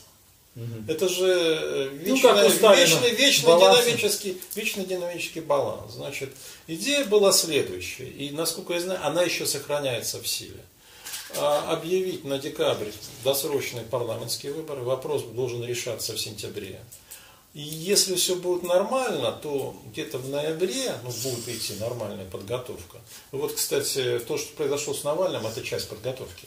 Мгм. Это же э, Ну, вечный, вечный, вечный динамический, вечный динамический баланс. Значит, идея была следующая, и насколько я знаю, она еще сохраняется в силе. А, Объявить на декабрь досрочные парламентские выборы, вопрос должен решаться в сентябре. И если все будет нормально, то где-то в ноябре ну, будет идти нормальная подготовка. Вот, кстати, то, что произошло с Навальным, это часть подготовки.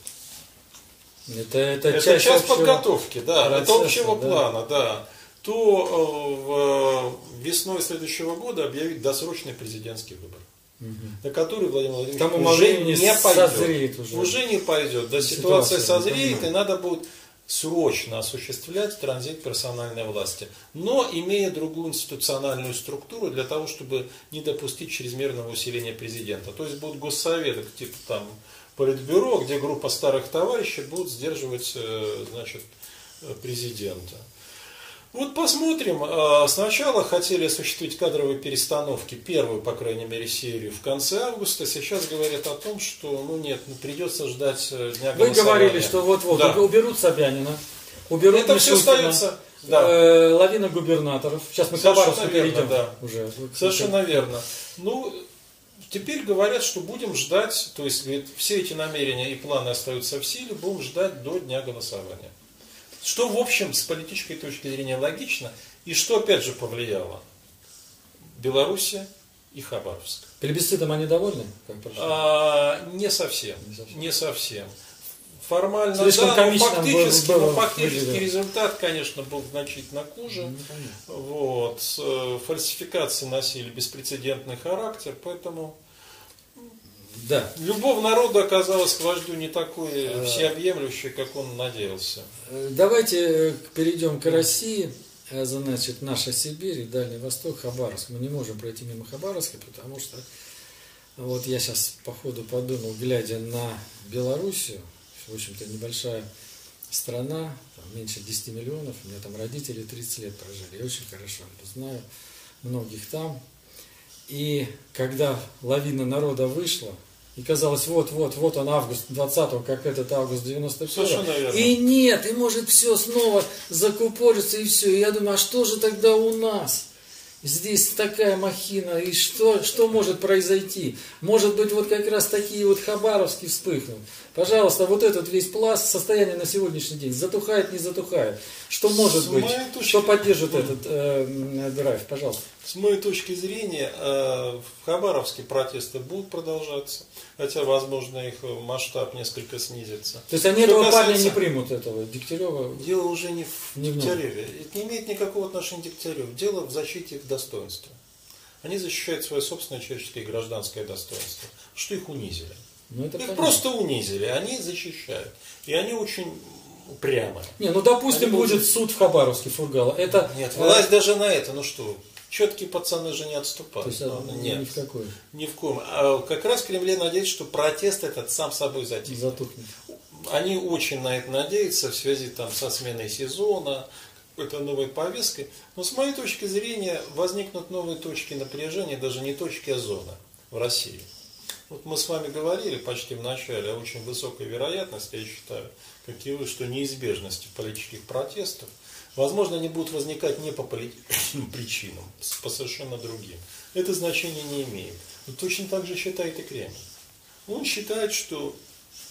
Это, это, Это часть, часть, подготовки, да, это процесса, общего да. плана, да. То э, в, весной следующего года объявить досрочный президентский выбор, Мгм. на который Владимир Владимирович уже времени не пойдет. созреет уже. не пойдет. Да, Ситуация, ситуация, созреет, понимаю. и надо будет срочно осуществлять транзит персональной власти, но имея другую институциональную структуру для того, чтобы не допустить чрезмерного усиления президента. То есть будут госсоветы, типа там политбюро, где группа старых товарищей будут сдерживать э, значит, э, президента. Вот посмотрим. А, Сначала хотели осуществить кадровые перестановки, первую, по крайней мере, серию в конце августа. Сейчас говорят о том, что, ну нет, ну, придется ждать э, дня Вы голосования. говорили, что вот-вот Да. уберут Собянина, уберут Это все Мишустина, остается. Да. э, лавина губернаторов. Сейчас мы Совершенно верно, перейдем да. уже. Совершенно верно. Ну, теперь говорят, что будем ждать, то есть говорит, все эти намерения и планы остаются в силе, будем ждать до дня голосования. Что, в общем, с политической точки зрения логично, и что, опять же, повлияло? Белоруссия и Хабаровск. Плебисцитом они довольны? Как? А, не совсем. Не совсем. Не совсем. Формально, Слишком да, но фактически, было- но было фактически результат, конечно, был значительно хуже. Ну. Вот. Э, Фальсификации носили беспрецедентный характер, поэтому Да. любовь народа оказалась к вождю не такой всеобъемлющей, как он надеялся. Э, Давайте э, перейдем к России. Э, Значит, наша Сибирь, и Дальний Восток, Хабаровск. Мы не можем пройти мимо Хабаровска, потому что вот я сейчас по ходу подумал, глядя на Белоруссию, в общем-то небольшая страна, там меньше 10 миллионов, у меня там родители 30 лет прожили, я очень хорошо знаю, многих там. И когда лавина народа вышла, и казалось, вот-вот, вот он август 20 как этот август 91 Совершенно верно. И нет, и может все снова закупорится и все. И я думаю, а что же тогда у нас? Здесь такая махина, и что, что может произойти? Может быть, вот как раз такие вот хабаровские вспыхнут. Пожалуйста, вот этот весь пласт состояния на сегодняшний день затухает, не затухает. Что может С быть? Что поддержит этот э, драйв? Пожалуйста. С моей точки зрения, э, в Хабаровске протесты будут продолжаться, хотя, возможно, их масштаб несколько снизится. То есть они Что этого парня касается- не примут, этого Дегтярева. Дело уже не в Не. Дегтяреве. Это не имеет никакого отношения к Дегтяреву. Дело в защите их достоинства. Они защищают свое собственное человеческое и гражданское достоинство. Что их унизили. Ну, это Их понятно. просто унизили, они защищают. И они очень упрямы. Не, ну допустим, Они будут- будет суд в Хабаровске Фургала. Это Нет, э, власть даже на это, ну что, четкие пацаны же не отступают. То есть, а, Ну, нет, ни в какой. ни в коем. А как раз Кремль надеется, что протест этот сам собой затихнет. Затухнет. Они очень на это надеются в связи там, со сменой сезона, какой-то новой повесткой. Но с моей точки зрения возникнут новые точки напряжения, даже не точки, а зона в России. Вот мы с вами говорили почти в начале о очень высокой вероятности, я считаю, как и вы, что неизбежности политических протестов, возможно, они будут возникать не по политическим причинам, по совершенно другим. Это значение не имеет. Но точно так же считает и Кремль. Он считает, что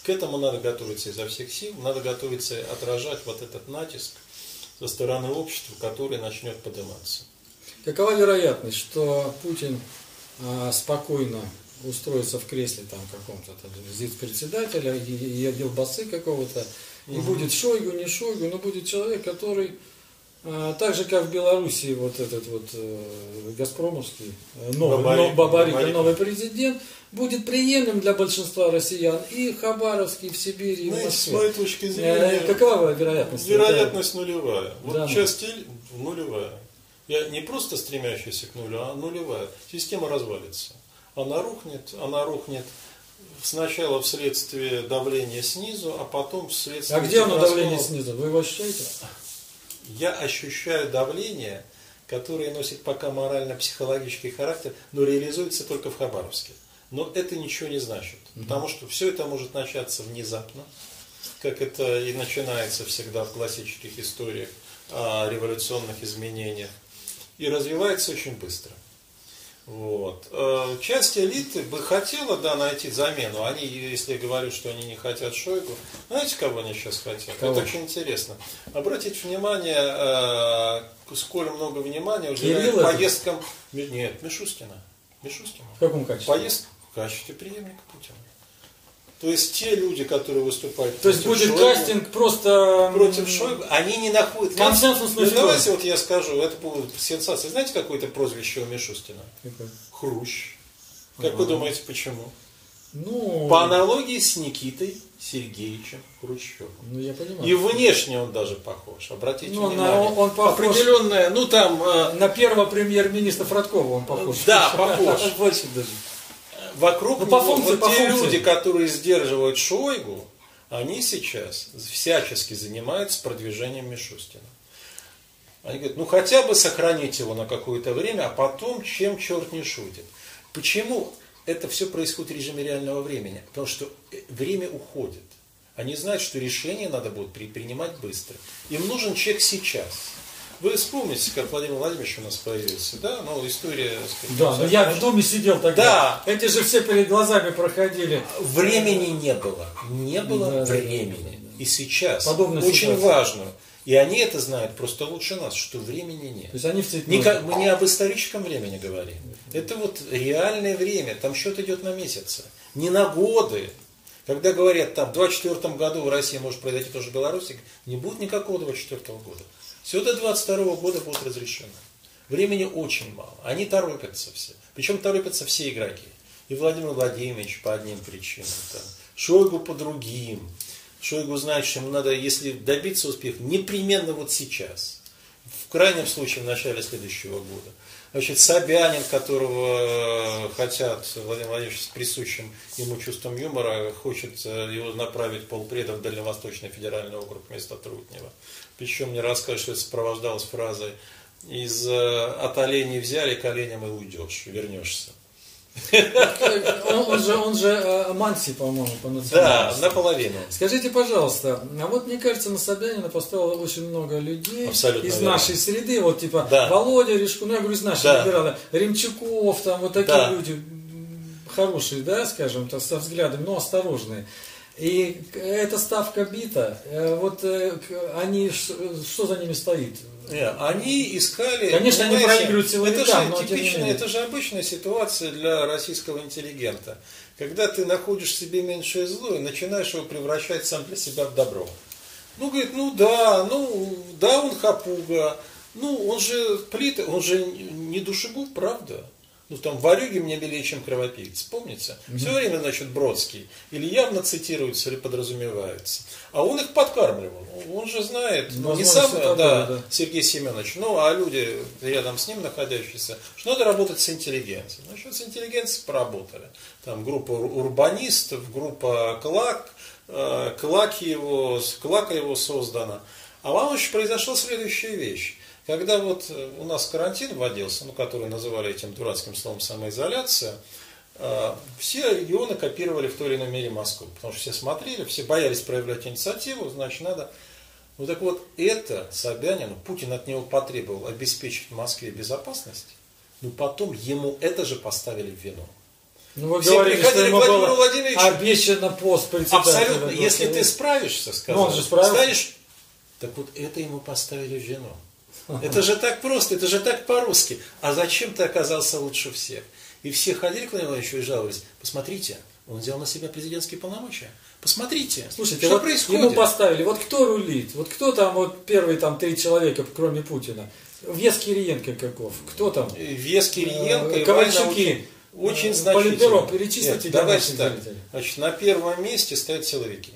к этому надо готовиться изо всех сил, надо готовиться отражать вот этот натиск со стороны общества, который начнет подниматься. Какова вероятность, что Путин а, спокойно устроится в кресле там каком-то там председателя отделбасы какого-то, и будет Шойгу, не Шойгу, но будет человек, который так же, как в Белоруссии вот этот вот э, Газпромовский э, новый, Бабарик, но- Бабарик, Бабарик. новый президент, будет приемлем для большинства россиян и в Хабаровске, и в Сибири, и в Знаете, с Москве. моей точки Э, зрения, Какова вероятность? вероятность нулевая. Вот Да, ну. часть нулевая. Я не просто стремящаяся к нулю, а нулевая. Система развалится. Она рухнет, она рухнет сначала вследствие давления снизу, а потом вследствие... А где оно давление снизу? Вы его ощущаете? Я ощущаю давление, которое носит пока морально-психологический характер, но реализуется только в Хабаровске. Но это ничего не значит, потому что все это может начаться внезапно, как это и начинается всегда в классических историях о революционных изменениях, и развивается очень быстро. Вот. Э, Часть элиты бы хотела, да, найти замену. Они, если я говорю, что они не хотят Шойгу, знаете, кого они сейчас хотят? Кого? Это очень интересно. Обратите внимание, э, сколь много внимания уделяют поездкам... Нет, Мишустина. Мишустина. В каком качестве? Поездка в качестве преемника Путина. То есть те люди, которые выступают То есть против будет Шойгу, кастинг просто... против Шойгу, они не находят... Консенсусный Ну, давайте вот я скажу, это будет сенсация. Знаете, какое-то прозвище у Мишустина? Какой? Хрущ. Как вы думаете, почему? Ну, По аналогии с Никитой Сергеевичем Хрущевым. ну, я понимаю. И внешне он даже похож. Обратите Ну, на- внимание. он похож- Определенная, ну там, э, На первого премьер-министра Фродкова он похож. Да, похож. Больше даже. Вокруг Ну, по него, функции, вот по те функции. люди, которые сдерживают Шойгу, они сейчас всячески занимаются продвижением Мишустина. Они говорят, ну хотя бы сохранить его на какое-то время, а потом чем черт не шутит. Почему это все происходит в режиме реального времени? Потому что э, время уходит. Они знают, что решения надо будет при- принимать быстро. Им нужен человек сейчас. Вы вспомните, как Владимир Владимирович у нас появился, да? Ну, история... сказать, Да, но я в доме сидел тогда. Да. Эти же все перед глазами проходили. Времени не было. Не было Да, да, времени. И сейчас Подобная очень ситуация. важно. И они это знают просто лучше нас, что времени нет. То есть они в ка- мы не об историческом времени говорим. Это вот реальное время. Там счет идет на месяцы. Не на годы. Когда говорят, там, в 24 году в России может произойти тоже в Беларуси, не будет никакого 24 года. Все до 22 года будет разрешено. Времени очень мало. Они торопятся все. Причем торопятся все игроки. И Владимир Владимирович по одним причинам. Там, Шойгу по другим. Шойгу знает, что ему надо, если добиться успеха, непременно вот сейчас. В крайнем случае в начале следующего года. Значит, Собянин, которого э, хотят Владимир Владимирович с присущим ему чувством юмора, хочет э, его направить полпреда в Дальневосточный федеральный округ вместо Трутнева. Причем мне расскажут, что это сопровождалось фразой из э, от оленей взяли, к оленям и уйдешь, вернешься. Он, он же, он же э, Манси, по-моему, по Да, национальности. наполовину. Скажите, пожалуйста, а вот мне кажется, на Собянина поставило очень много людей Абсолютно из верно. нашей среды, вот типа Да. Володя Решку, ну я говорю, из нашей Да. либералы, Ремчуков, там вот такие Да. люди хорошие, да, скажем, так, со взглядами, но осторожные. И эта ставка бита, э, вот э, они, что за ними стоит? Не, они искали... Конечно, они проигрывают Это силовикам, же но тем не типичная, это же обычная ситуация для российского интеллигента. Когда ты находишь в себе меньшее зло и начинаешь его превращать сам для себя в добро. Ну, говорит, ну да, ну да, он хапуга, ну он же плита, он же не душегуб, правда? Ну, там, варюги мне белее, чем кровопийцы, помните? Mm-hmm. Все время, значит, Бродский. Или явно цитируется, или подразумевается. А он их подкармливал. Он же знает, ну, не сам, да, да, Сергей Семенович, ну, а люди рядом с ним находящиеся, что надо работать с интеллигенцией. Значит, с интеллигенцией поработали. Там группа урбанистов, группа Клак, э, Клак его, Клака его создана. А вам еще произошла следующая вещь. Когда вот э, у нас карантин вводился, ну, который называли этим дурацким словом самоизоляция, э, все регионы копировали в той или иной мере Москву. Потому что все смотрели, все боялись проявлять инициативу, значит, надо... Ну так вот, это Собянину, Путин от него потребовал обеспечить в Москве безопасность, но потом ему это же поставили в вину. Ну, вы все говорили, что ему было обещано пост председателя. Абсолютно. Если ты справишься, сказал, ну, он же справился. станешь... Так вот, это ему поставили в вину. Это же так просто, это же так по-русски. А зачем ты оказался лучше всех? И все ходили к Владимиру Ивановичу и жаловались. Посмотрите, он взял на себя президентские полномочия. Посмотрите, Слушайте, что вот происходит. Ему поставили, вот кто рулит, вот кто там, вот первые там три человека, кроме Путина. Вес Кириенко каков, кто там? Вес Кириенко, э, Ковальчуки. Очень, очень значительно. Политбюро, перечислите. Нет, давайте так. Значит, на первом месте стоят силовики.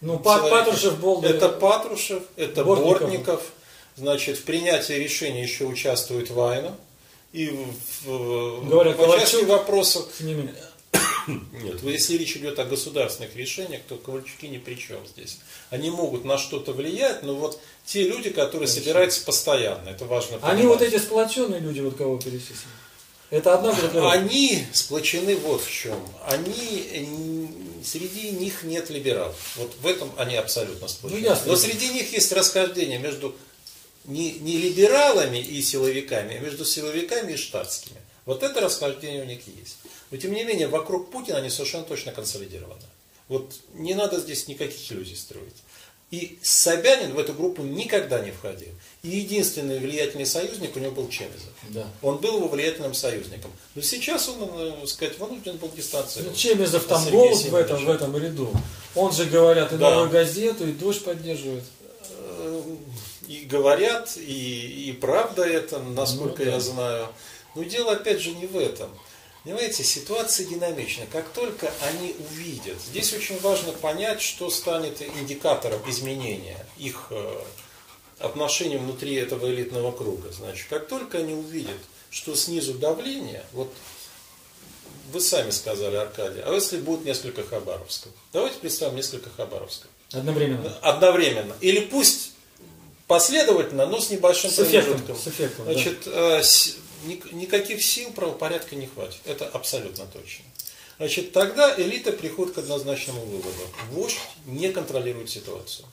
Ну. Патрушев, Болдер. Это Патрушев, это Бортников, Бортников Значит, в принятии решения еще участвует Вайна. И в, Говорят, по части вопросов... Нет, если речь идет о государственных решениях, то Ковальчуки ни при чем здесь. Они могут на что-то влиять, но вот те люди, которые Конечно. собираются постоянно, это важно понимать. Они вот эти сплоченные люди, вот кого перечислили. Это одна группировка. Они сплочены вот в чем. Они, среди них нет либералов. Вот в этом они абсолютно сплочены. Ну, ясно. Но среди них есть расхождение между не, не либералами и силовиками, а между силовиками и штатскими. Вот это расхождение у них есть. Но тем не менее, вокруг Путина они совершенно точно консолидированы. Вот не надо здесь никаких иллюзий строить. И Собянин в эту группу никогда не входил. И единственный влиятельный союзник у него был Чемезов. Да. Он был его влиятельным союзником. Но сейчас он, так э, сказать, вынужден был дистанцироваться. Ну, Чемезов там голос в этом, в этом ряду. Он же, говорят, и да. новую газету, и дождь поддерживает. И говорят, и, и правда это, насколько ну, да. я знаю. Но дело опять же не в этом. Понимаете, ситуация динамична. Как только они увидят, здесь очень важно понять, что станет индикатором изменения их э, отношений внутри этого элитного круга. Значит, как только они увидят, что снизу давление, вот вы сами сказали, Аркадий, а если будет несколько Хабаровского? Давайте представим несколько Хабаровского. Одновременно. Одновременно. Или пусть последовательно, но с небольшим с промежутком. С эффектом, Значит, да. Э, никаких сил правопорядка не хватит. Это абсолютно точно. Значит, тогда элита приходит к однозначному выводу. Вождь не контролирует ситуацию.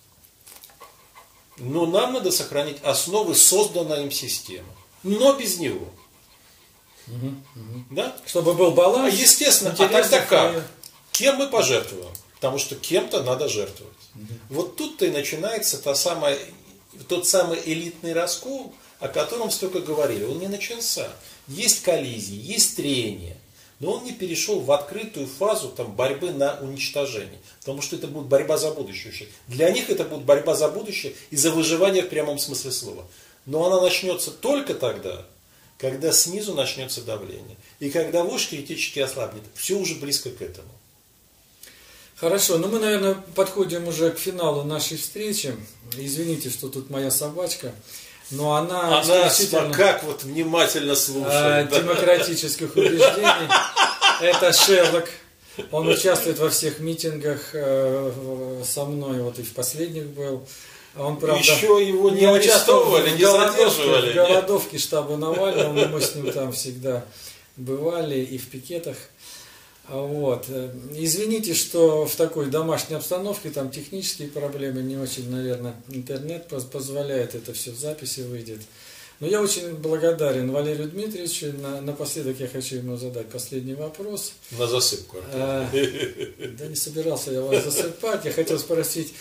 Но нам надо сохранить основы созданной им системы. Но без него. Угу, угу. Да? Чтобы был баланс. Естественно, а тогда как? Кем мы пожертвуем? Потому что кем-то надо жертвовать. Угу. Вот тут-то и начинается та самая тот самый элитный раскол, о котором столько говорили, он не начался. Есть коллизии, есть трения, но он не перешел в открытую фазу там, борьбы на уничтожение. Потому что это будет борьба за будущее. Для них это будет борьба за будущее и за выживание в прямом смысле слова. Но она начнется только тогда, когда снизу начнется давление. И когда вождь критически ослабнет. Все уже близко к этому. Хорошо, ну мы, наверное, подходим уже к финалу нашей встречи. Извините, что тут моя собачка. Но она, она исключительно... как вот внимательно слушает. А, демократических убеждений. Это Шерлок. Он участвует во всех митингах э, со мной, вот и в последних был. Он, правда, Еще его не, не арестовывали, не задерживали. В голодовке штаба Навального, мы с ним там всегда бывали и в пикетах. Вот. Извините, что в такой домашней обстановке там технические проблемы, не очень, наверное, интернет позволяет, это все в записи выйдет. Но я очень благодарен Валерию Дмитриевичу. На, напоследок я хочу ему задать последний вопрос. На засыпку. А, да не собирался я вас засыпать. Я хотел спросить,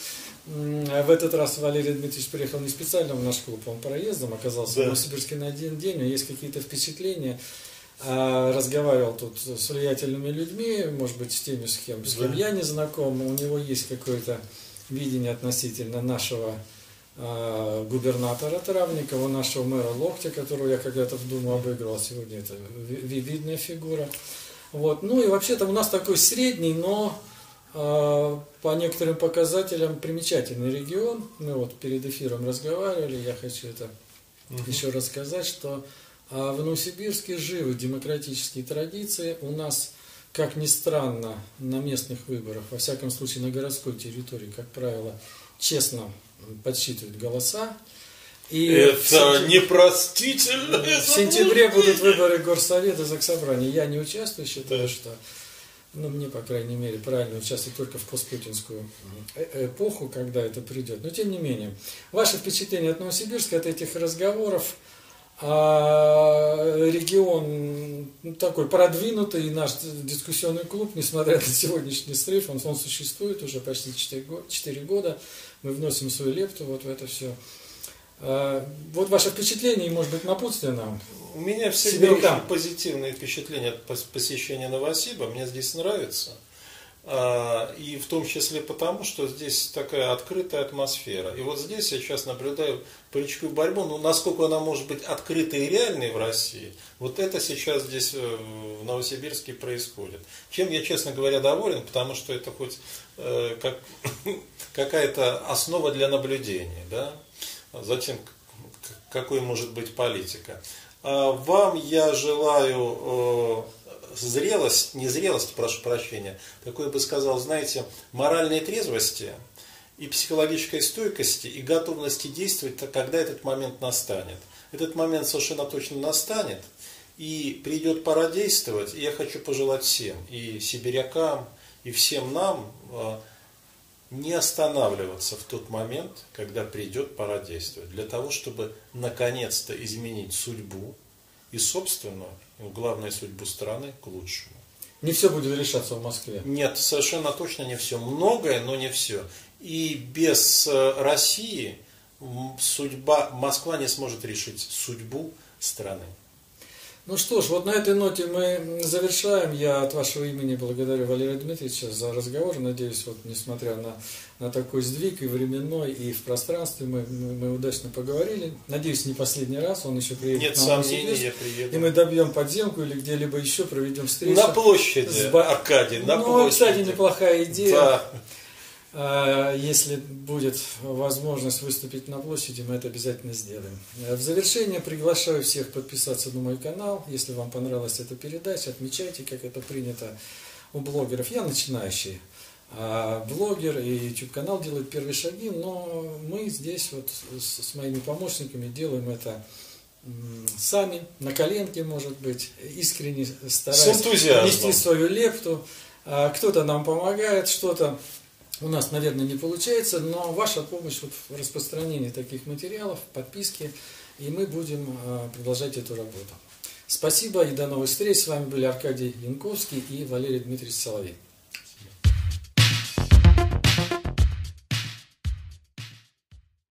в этот раз Валерий Дмитриевич приехал не специально в наш клуб, он проездом оказался да. в Новосибирске на один день. Есть какие-то впечатления. А, разговаривал тут с влиятельными людьми, может быть, с теми, с кем, с кем я не знаком, у него есть какое-то видение относительно нашего э, губернатора Травникова, нашего мэра Локтя, которого я когда-то в Думу обыгрывал, сегодня это ви- видная фигура. Вот. Ну и вообще-то у нас такой средний, но э, по некоторым показателям примечательный регион. Мы вот перед эфиром разговаривали, я хочу это еще раз сказать, что а, в Новосибирске живы демократические традиции. У нас, как ни странно, на местных выборах, во всяком случае на городской территории, как правило, честно подсчитывают голоса. И Это сентя- непростительно. в сентябре будут выборы Горсовета, Заксобрания. Я не участвую, считаю, что, ну, мне, по крайней мере, правильно участвовать только в постпутинскую э- эпоху, когда это придет. Но, тем не менее, ваше впечатление от Новосибирска, от этих разговоров, а, регион ну, такой продвинутый, наш дискуссионный клуб, несмотря на сегодняшний срыв, он, он существует уже почти 4, го- 4 года, мы вносим свою лепту вот в это все. Вот ваше впечатление, и, может быть, напутствие нам. У меня всегда Сибирякам. очень позитивные впечатления от пос- посещения Новосиба. Мне здесь нравится. А, И в том числе потому, что здесь такая открытая атмосфера. И вот здесь я сейчас наблюдаю политическую борьбу. Ну, насколько она может быть открытой и реальной в России, вот это сейчас здесь э, в Новосибирске происходит. Чем я, честно говоря, доволен, потому что это хоть э, как, какая-то основа для наблюдения. Да? Затем, какой может быть политика. А Вам я желаю э, зрелость, не зрелость, прошу прощения, такой бы сказал, знаете, моральной трезвости и психологической стойкости и готовности действовать, когда этот момент настанет. Этот момент совершенно точно настанет, и придет пора действовать, и я хочу пожелать всем, и сибирякам, и всем нам, э, не останавливаться в тот момент, когда придет пора действовать, для того, чтобы наконец-то изменить судьбу и собственную, и главное судьбу страны к лучшему. Не все будет решаться в Москве. Нет, совершенно точно не все. Многое, но не все. И без э, России судьба, Москва не сможет решить судьбу страны. Ну что ж, вот на этой ноте мы завершаем. Я от вашего имени благодарю Валерия Дмитриевича за разговор. Надеюсь, вот несмотря на, на такой сдвиг и временной, и в пространстве, мы, мы, мы удачно поговорили. Надеюсь, не последний раз, он еще приедет Нет в сомнений, я приеду. И мы добьем подземку или где-либо еще проведем встречу. На площади, с Аркадий, на ну, площади. кстати, неплохая идея. Да. А, Если будет возможность выступить на площади, мы это обязательно сделаем. Э, В завершение приглашаю всех подписаться на мой канал. Если вам понравилась эта передача, отмечайте, как это принято у блогеров. Я начинающий а, блогер, и YouTube канал делает первые шаги, но мы здесь вот с, моими помощниками делаем это сами, на коленке, может быть, искренне стараясь внести свою лепту. Кто-то нам помогает, что-то у нас, наверное, не получается, но ваша помощь вот в распространении таких материалов, подписки, и мы будем а, продолжать эту работу. Спасибо и до новых встреч. С вами были Аркадий Янковский и Валерий Дмитриевич Соловей.